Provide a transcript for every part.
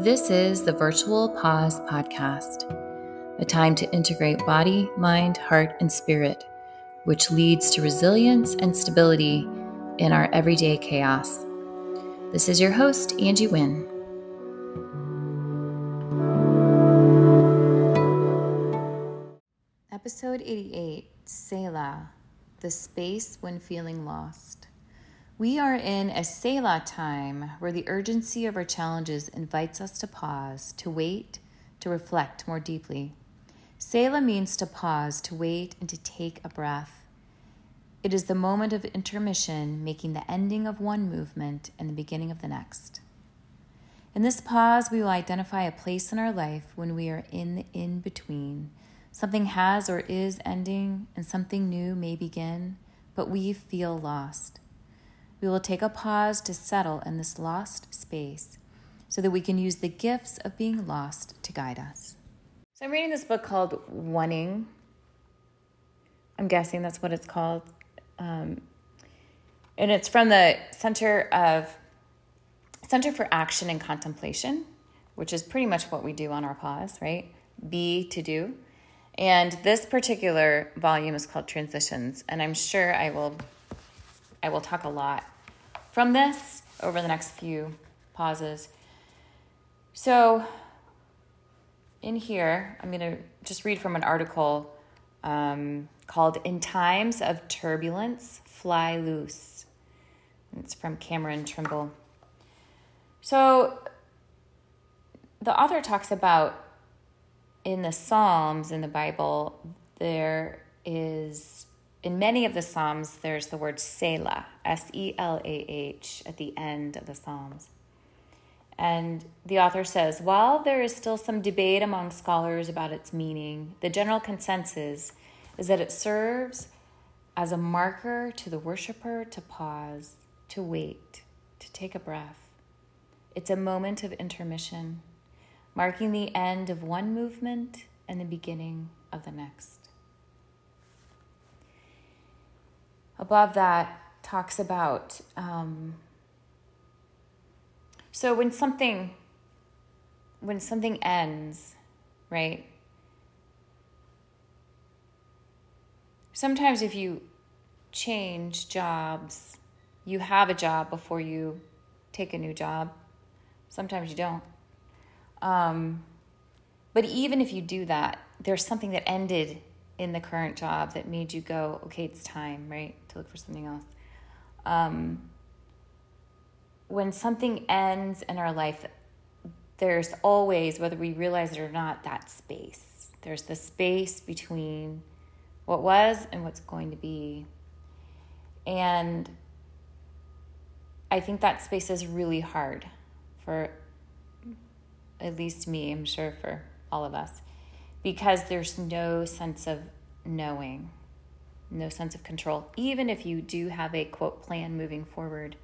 This is the Virtual Pause Podcast, a time to integrate body, mind, heart, and spirit, which leads to resilience and stability in our everyday chaos. This is your host, Angie Winn. Episode 88 Selah, the space when feeling lost. We are in a Selah time where the urgency of our challenges invites us to pause, to wait, to reflect more deeply. Selah means to pause, to wait, and to take a breath. It is the moment of intermission, making the ending of one movement and the beginning of the next. In this pause, we will identify a place in our life when we are in the in between. Something has or is ending, and something new may begin, but we feel lost. We will take a pause to settle in this lost space so that we can use the gifts of being lost to guide us. So, I'm reading this book called Oneing. I'm guessing that's what it's called. Um, and it's from the Center of Center for Action and Contemplation, which is pretty much what we do on our pause, right? Be to do. And this particular volume is called Transitions, and I'm sure I will I will talk a lot from this over the next few pauses. So, in here, I'm going to just read from an article um, called In Times of Turbulence, Fly Loose. It's from Cameron Trimble. So, the author talks about in the Psalms in the Bible, there is in many of the Psalms, there's the word Selah, S E L A H, at the end of the Psalms. And the author says while there is still some debate among scholars about its meaning, the general consensus is that it serves as a marker to the worshiper to pause, to wait, to take a breath. It's a moment of intermission, marking the end of one movement and the beginning of the next. Above that talks about um, so when something when something ends right? Sometimes if you change jobs you have a job before you take a new job. Sometimes you don't. Um, but even if you do that there's something that ended in the current job that made you go, okay, it's time, right, to look for something else. Um, when something ends in our life, there's always, whether we realize it or not, that space. There's the space between what was and what's going to be. And I think that space is really hard for at least me, I'm sure for all of us because there's no sense of knowing, no sense of control. Even if you do have a quote plan moving forward,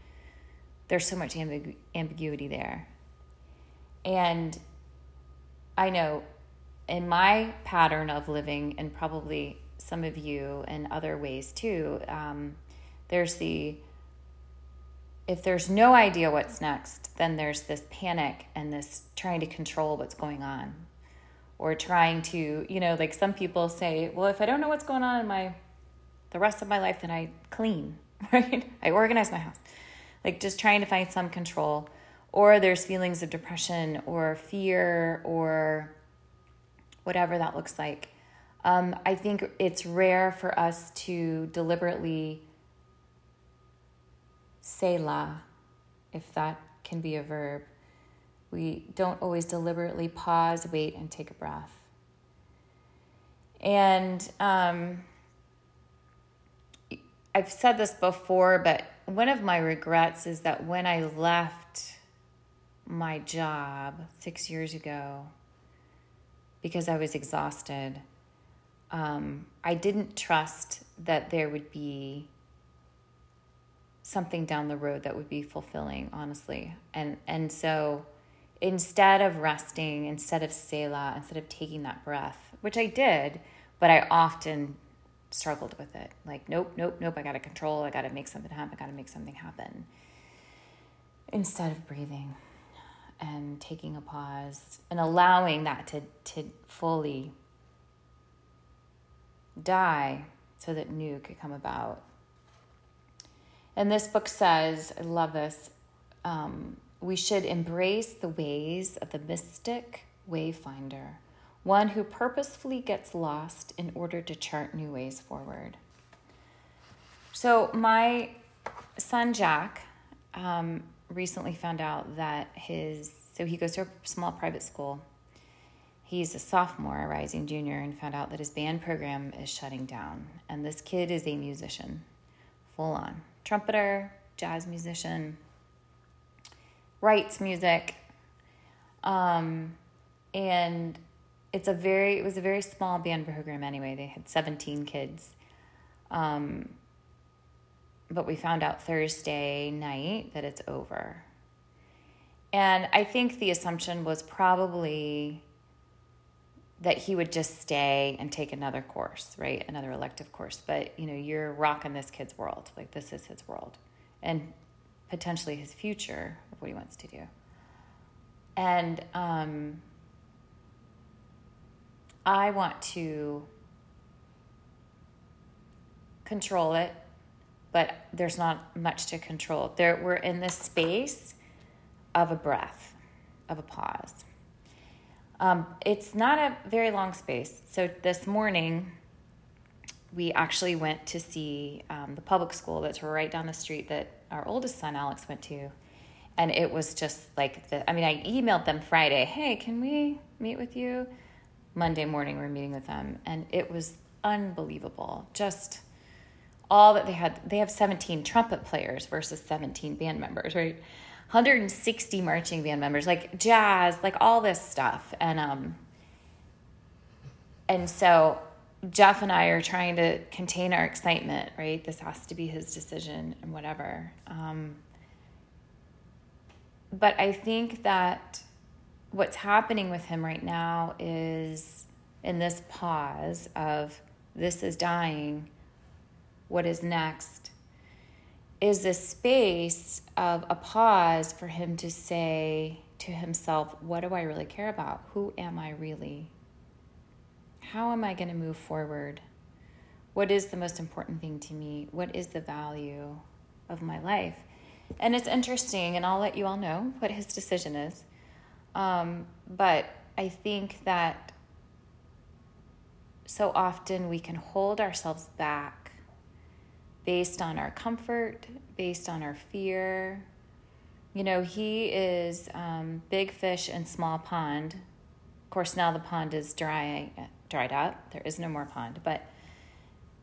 there's so much ambigu- ambiguity there. And I know in my pattern of living, and probably some of you in other ways too, um, there's the if there's no idea what's next, then there's this panic and this trying to control what's going on or trying to, you know, like some people say, well, if I don't know what's going on in my the rest of my life, then I clean, right? I organize my house. Like just trying to find some control. Or there's feelings of depression or fear or whatever that looks like. Um, I think it's rare for us to deliberately Selah, if that can be a verb, we don't always deliberately pause, wait, and take a breath. And um, I've said this before, but one of my regrets is that when I left my job six years ago, because I was exhausted, um, I didn't trust that there would be something down the road that would be fulfilling, honestly. And and so instead of resting, instead of Selah, instead of taking that breath, which I did, but I often struggled with it. Like, nope, nope, nope, I gotta control, I gotta make something happen, I gotta make something happen. Instead of breathing. and taking a pause and allowing that to, to fully die so that new could come about. And this book says, I love this, um, we should embrace the ways of the mystic wayfinder, one who purposefully gets lost in order to chart new ways forward. So, my son Jack um, recently found out that his, so he goes to a small private school. He's a sophomore, a rising junior, and found out that his band program is shutting down. And this kid is a musician, full on trumpeter, jazz musician, writes music. Um, and it's a very, it was a very small band program anyway. They had 17 kids. Um, but we found out Thursday night that it's over. And I think the assumption was probably that he would just stay and take another course, right? Another elective course. But, you know, you're rocking this kid's world. Like, this is his world and potentially his future of what he wants to do. And um, I want to control it, but there's not much to control. There, we're in this space of a breath, of a pause. Um, it's not a very long space. So this morning, we actually went to see um, the public school that's right down the street that our oldest son Alex went to, and it was just like the. I mean, I emailed them Friday. Hey, can we meet with you? Monday morning, we're meeting with them, and it was unbelievable. Just all that they had. They have 17 trumpet players versus 17 band members, right? 160 marching band members, like jazz, like all this stuff. And um and so Jeff and I are trying to contain our excitement, right? This has to be his decision and whatever. Um, but I think that what's happening with him right now is in this pause of this is dying, what is next? is a space of a pause for him to say to himself, What do I really care about? Who am I really? How am I going to move forward? What is the most important thing to me? What is the value of my life? And it's interesting, and I'll let you all know what his decision is. Um, but I think that so often we can hold ourselves back based on our comfort, based on our fear. You know, he is um, big fish in small pond. Of course, now the pond is dry, dried up. There is no more pond, but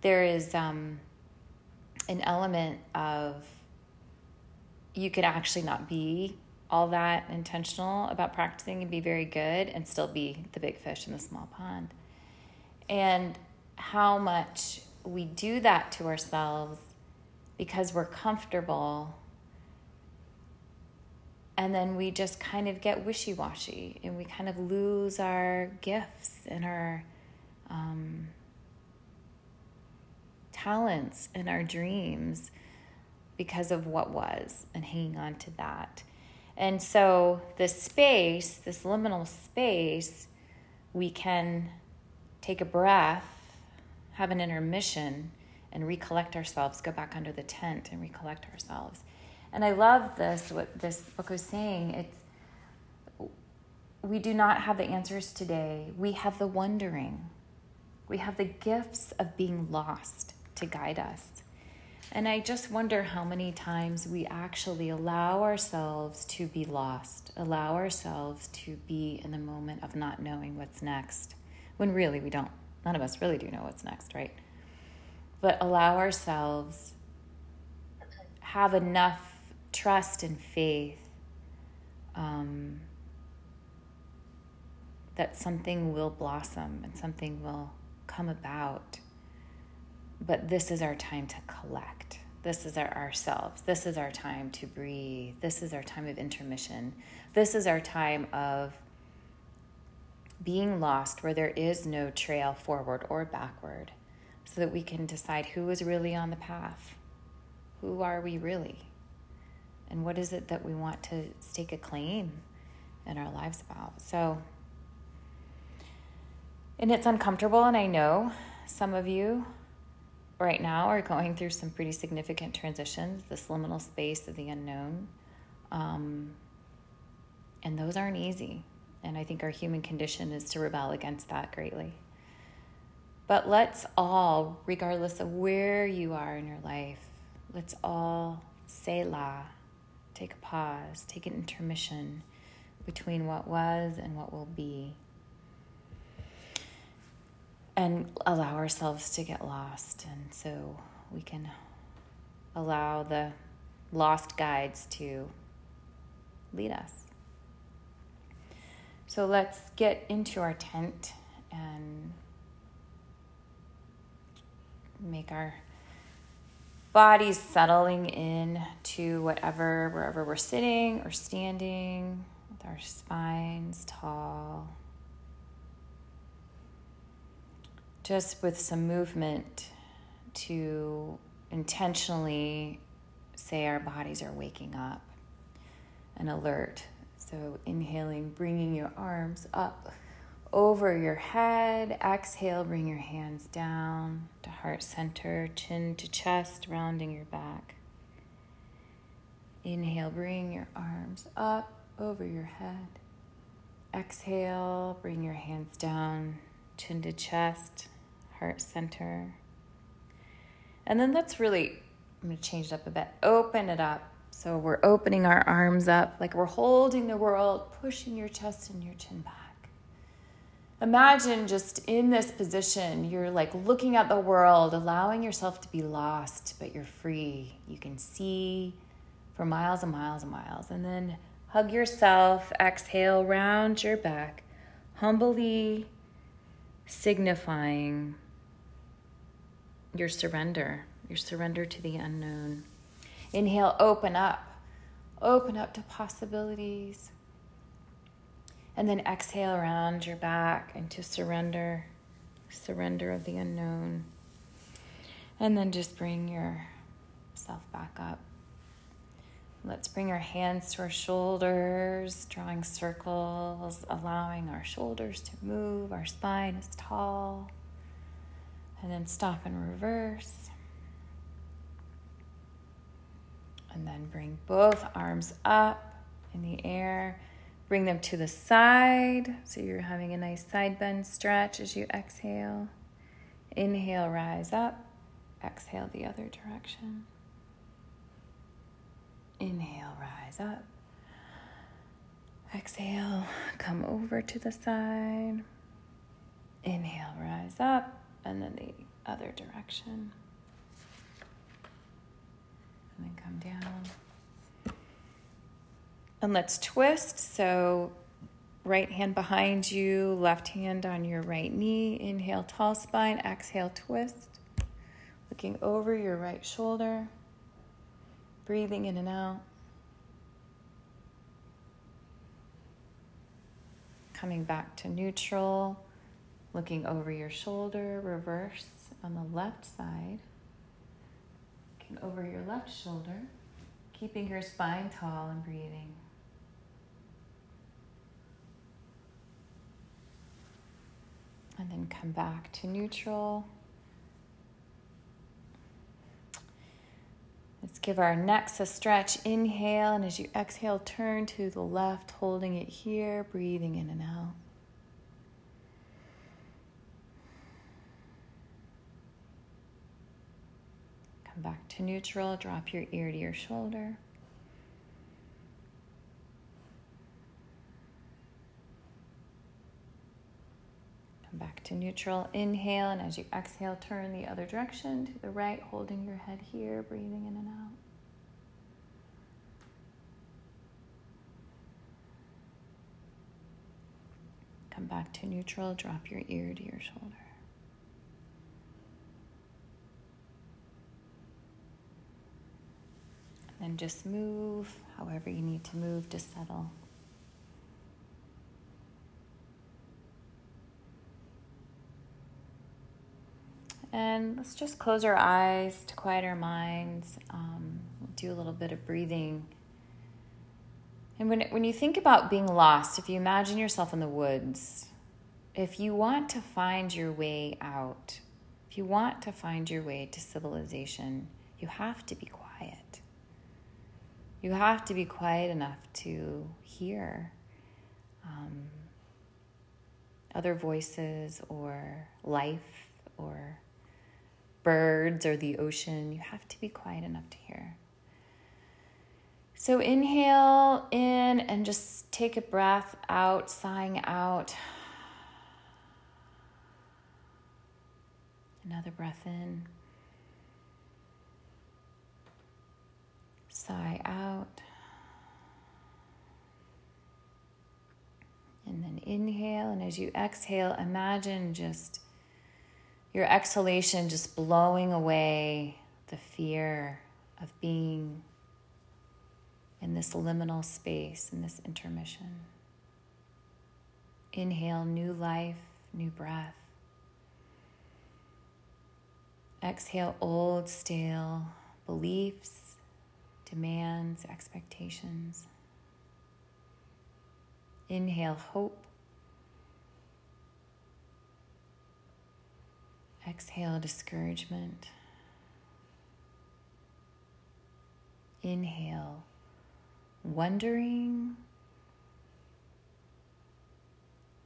there is um, an element of you could actually not be all that intentional about practicing and be very good and still be the big fish in the small pond. And how much we do that to ourselves because we're comfortable and then we just kind of get wishy-washy and we kind of lose our gifts and our um, talents and our dreams because of what was and hanging on to that and so this space this liminal space we can take a breath have an intermission and recollect ourselves, go back under the tent and recollect ourselves. And I love this, what this book was saying. It's we do not have the answers today. We have the wondering. We have the gifts of being lost to guide us. And I just wonder how many times we actually allow ourselves to be lost, allow ourselves to be in the moment of not knowing what's next, when really we don't none of us really do know what's next, right? But allow ourselves have enough trust and faith um, that something will blossom and something will come about. But this is our time to collect. This is our ourselves. This is our time to breathe. This is our time of intermission. This is our time of being lost where there is no trail forward or backward so that we can decide who is really on the path. Who are we really? And what is it that we want to stake a claim in our lives about. So, and it's uncomfortable, and I know some of you right now are going through some pretty significant transitions, this liminal space of the unknown. Um, and those aren't easy. And I think our human condition is to rebel against that greatly. But let's all, regardless of where you are in your life, let's all Selah, take a pause, take an intermission between what was and what will be. And allow ourselves to get lost. And so we can allow the lost guides to lead us. So let's get into our tent and make our bodies settling in to whatever, wherever we're sitting or standing, with our spines tall. Just with some movement to intentionally say our bodies are waking up and alert so, inhaling, bringing your arms up over your head. Exhale, bring your hands down to heart center, chin to chest, rounding your back. Inhale, bring your arms up over your head. Exhale, bring your hands down, chin to chest, heart center. And then let's really, I'm going to change it up a bit. Open it up so we're opening our arms up like we're holding the world, pushing your chest and your chin back. Imagine just in this position, you're like looking at the world, allowing yourself to be lost, but you're free. You can see for miles and miles and miles. And then hug yourself, exhale, round your back, humbly signifying your surrender, your surrender to the unknown. Inhale, open up. Open up to possibilities. And then exhale around your back into surrender, surrender of the unknown. And then just bring yourself back up. Let's bring our hands to our shoulders, drawing circles, allowing our shoulders to move. Our spine is tall. And then stop and reverse. And then bring both arms up in the air. Bring them to the side. So you're having a nice side bend stretch as you exhale. Inhale, rise up. Exhale the other direction. Inhale, rise up. Exhale, come over to the side. Inhale, rise up. And then the other direction and then come down. And let's twist. So, right hand behind you, left hand on your right knee. Inhale, tall spine. Exhale, twist. Looking over your right shoulder. Breathing in and out. Coming back to neutral. Looking over your shoulder, reverse on the left side over your left shoulder, keeping your spine tall and breathing. And then come back to neutral. Let's give our necks a stretch. Inhale, and as you exhale, turn to the left, holding it here, breathing in and out. Come back to neutral. Drop your ear to your shoulder. Come back to neutral. Inhale, and as you exhale, turn the other direction to the right, holding your head here, breathing in and out. Come back to neutral. Drop your ear to your shoulder. And just move however you need to move to settle. And let's just close our eyes to quiet our minds. Um, we'll do a little bit of breathing And when, when you think about being lost, if you imagine yourself in the woods, if you want to find your way out, if you want to find your way to civilization, you have to be quiet. You have to be quiet enough to hear um, other voices or life or birds or the ocean. You have to be quiet enough to hear. So inhale in and just take a breath out, sighing out. Another breath in. Sigh out. And then inhale. And as you exhale, imagine just your exhalation just blowing away the fear of being in this liminal space, in this intermission. Inhale new life, new breath. Exhale old, stale beliefs, demands, expectations. Inhale hope. Exhale discouragement. Inhale wondering.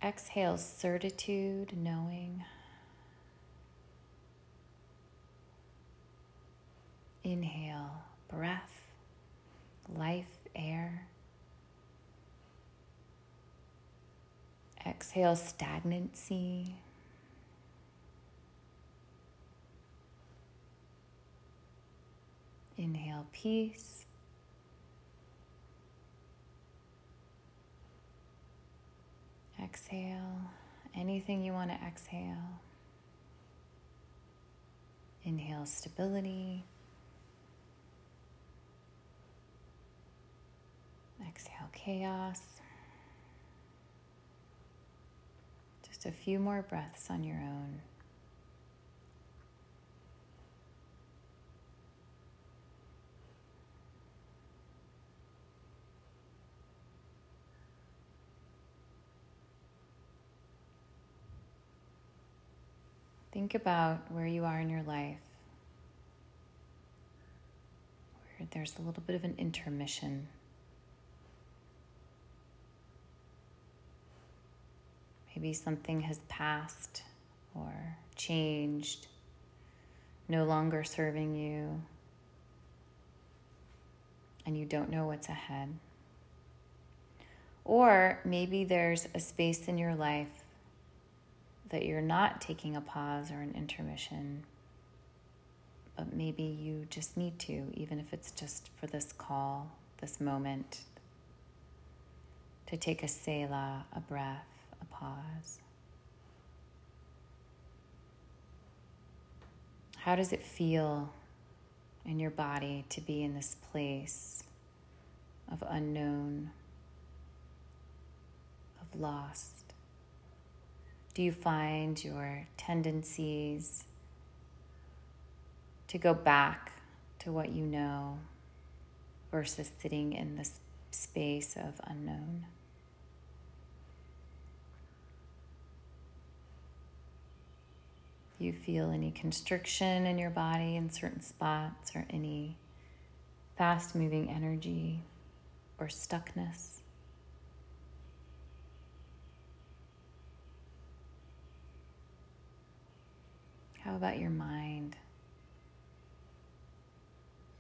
Exhale certitude, knowing. Inhale breath, life, air. Exhale stagnancy. Inhale peace. Exhale anything you want to exhale. Inhale stability. Exhale chaos. Just a few more breaths on your own. Think about where you are in your life, where there's a little bit of an intermission. Maybe something has passed or changed, no longer serving you, and you don't know what's ahead. Or maybe there's a space in your life that you're not taking a pause or an intermission, but maybe you just need to, even if it's just for this call, this moment, to take a Selah, a breath, a pause. How does it feel in your body to be in this place of unknown, of lost? Do you find your tendencies to go back to what you know versus sitting in this space of unknown? You feel any constriction in your body in certain spots or any fast moving energy or stuckness? How about your mind?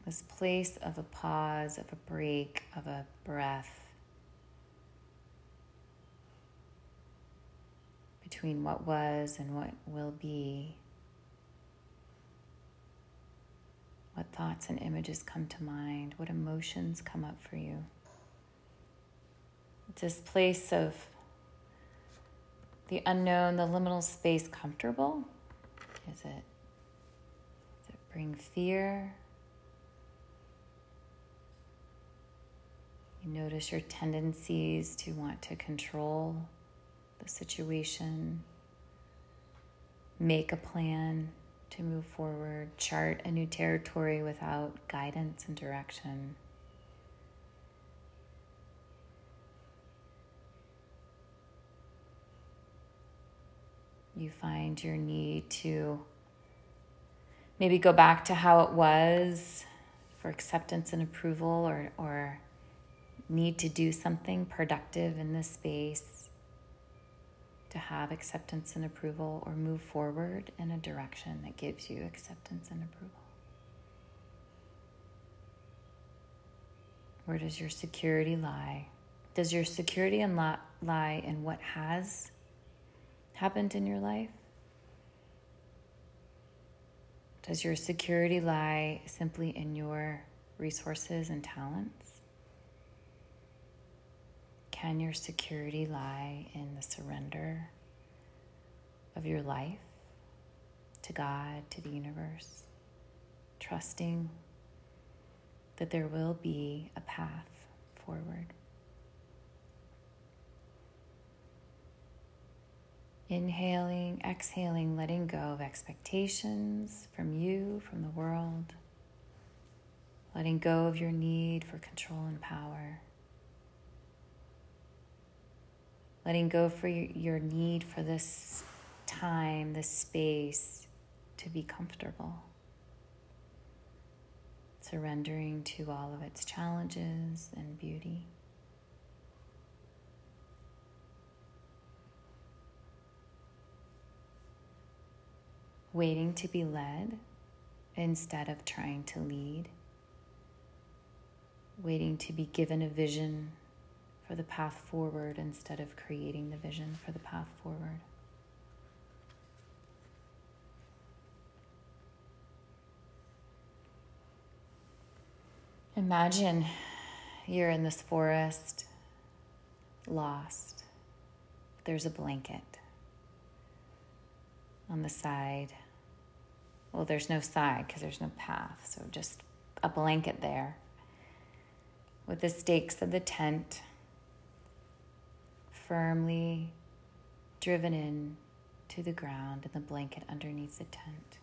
This place of a pause, of a break, of a breath between what was and what will be. What thoughts and images come to mind? What emotions come up for you? This place of the unknown, the liminal space comfortable? Is it, does it bring fear? You notice your tendencies to want to control the situation, make a plan to move forward, chart a new territory without guidance and direction. You find your need to maybe go back to how it was for acceptance and approval or, or need to do something productive in this space to have acceptance and approval or move forward in a direction that gives you acceptance and approval? Where does your security lie? Does your security lie in what has happened in your life? Does your security lie simply in your resources and talents? Can your security lie in the surrender of your life to God, to the universe, trusting that there will be a path forward? Inhaling, exhaling, letting go of expectations from you, from the world. Letting go of your need for control and power. Letting go for your need for this time, this space to be comfortable. Surrendering to all of its challenges and beauty. waiting to be led instead of trying to lead, waiting to be given a vision for the path forward instead of creating the vision for the path forward. Imagine you're in this forest, lost. There's a blanket on the side well, there's no side because there's no path, so just a blanket there with the stakes of the tent firmly driven in to the ground and the blanket underneath the tent.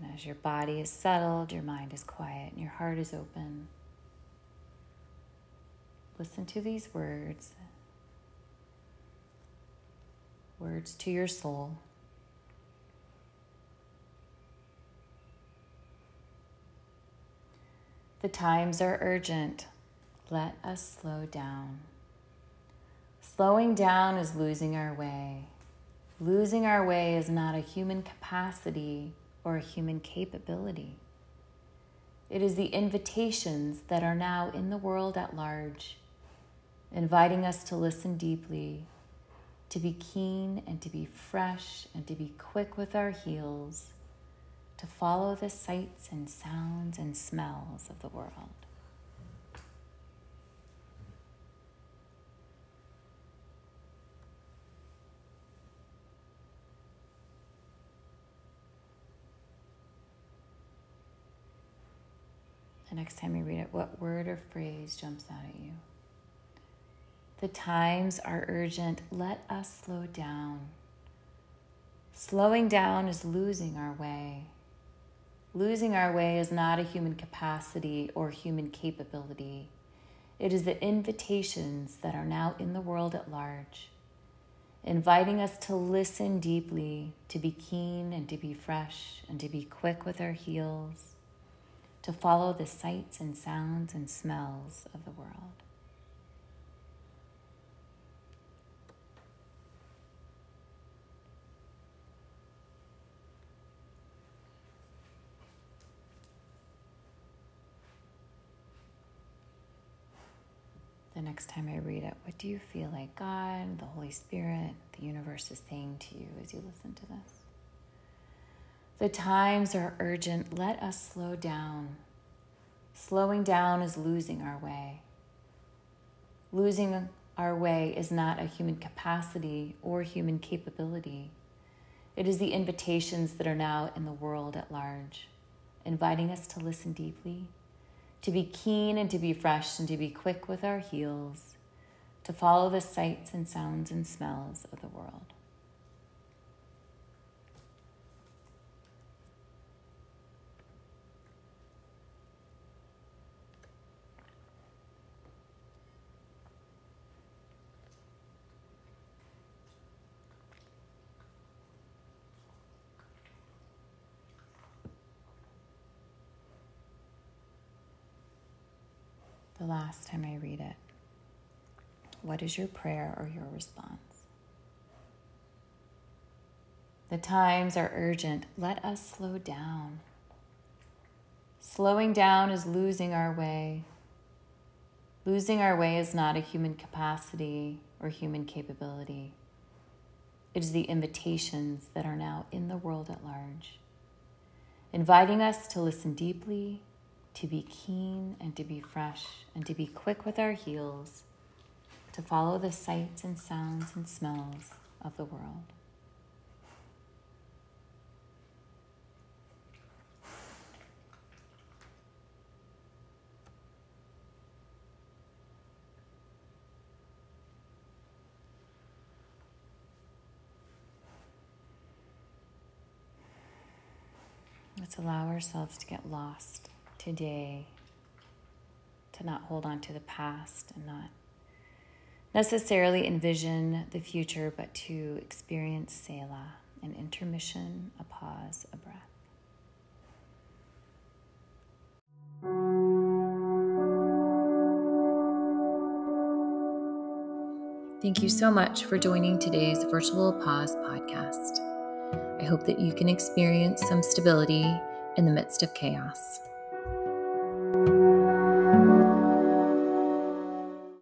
And as your body is settled, your mind is quiet, and your heart is open, listen to these words words to your soul. The times are urgent. Let us slow down. Slowing down is losing our way. Losing our way is not a human capacity or a human capability. It is the invitations that are now in the world at large, inviting us to listen deeply, to be keen and to be fresh and to be quick with our heels to follow the sights and sounds and smells of the world. The next time you read it, what word or phrase jumps out at you? The times are urgent. Let us slow down. Slowing down is losing our way. Losing our way is not a human capacity or human capability. It is the invitations that are now in the world at large, inviting us to listen deeply, to be keen and to be fresh and to be quick with our heels, to follow the sights and sounds and smells of the world. the next time I read it, what do you feel like God, the Holy Spirit, the universe is saying to you as you listen to this? The times are urgent. Let us slow down. Slowing down is losing our way. Losing our way is not a human capacity or human capability. It is the invitations that are now in the world at large, inviting us to listen deeply to be keen and to be fresh and to be quick with our heels, to follow the sights and sounds and smells of the world. The last time I read it. What is your prayer or your response? The times are urgent. Let us slow down. Slowing down is losing our way. Losing our way is not a human capacity or human capability. It is the invitations that are now in the world at large, inviting us to listen deeply, to be keen and to be fresh, and to be quick with our heels, to follow the sights and sounds and smells of the world. Let's allow ourselves to get lost today, to not hold on to the past and not necessarily envision the future, but to experience Selah, an intermission, a pause, a breath. Thank you so much for joining today's Virtual Pause podcast. I hope that you can experience some stability in the midst of chaos.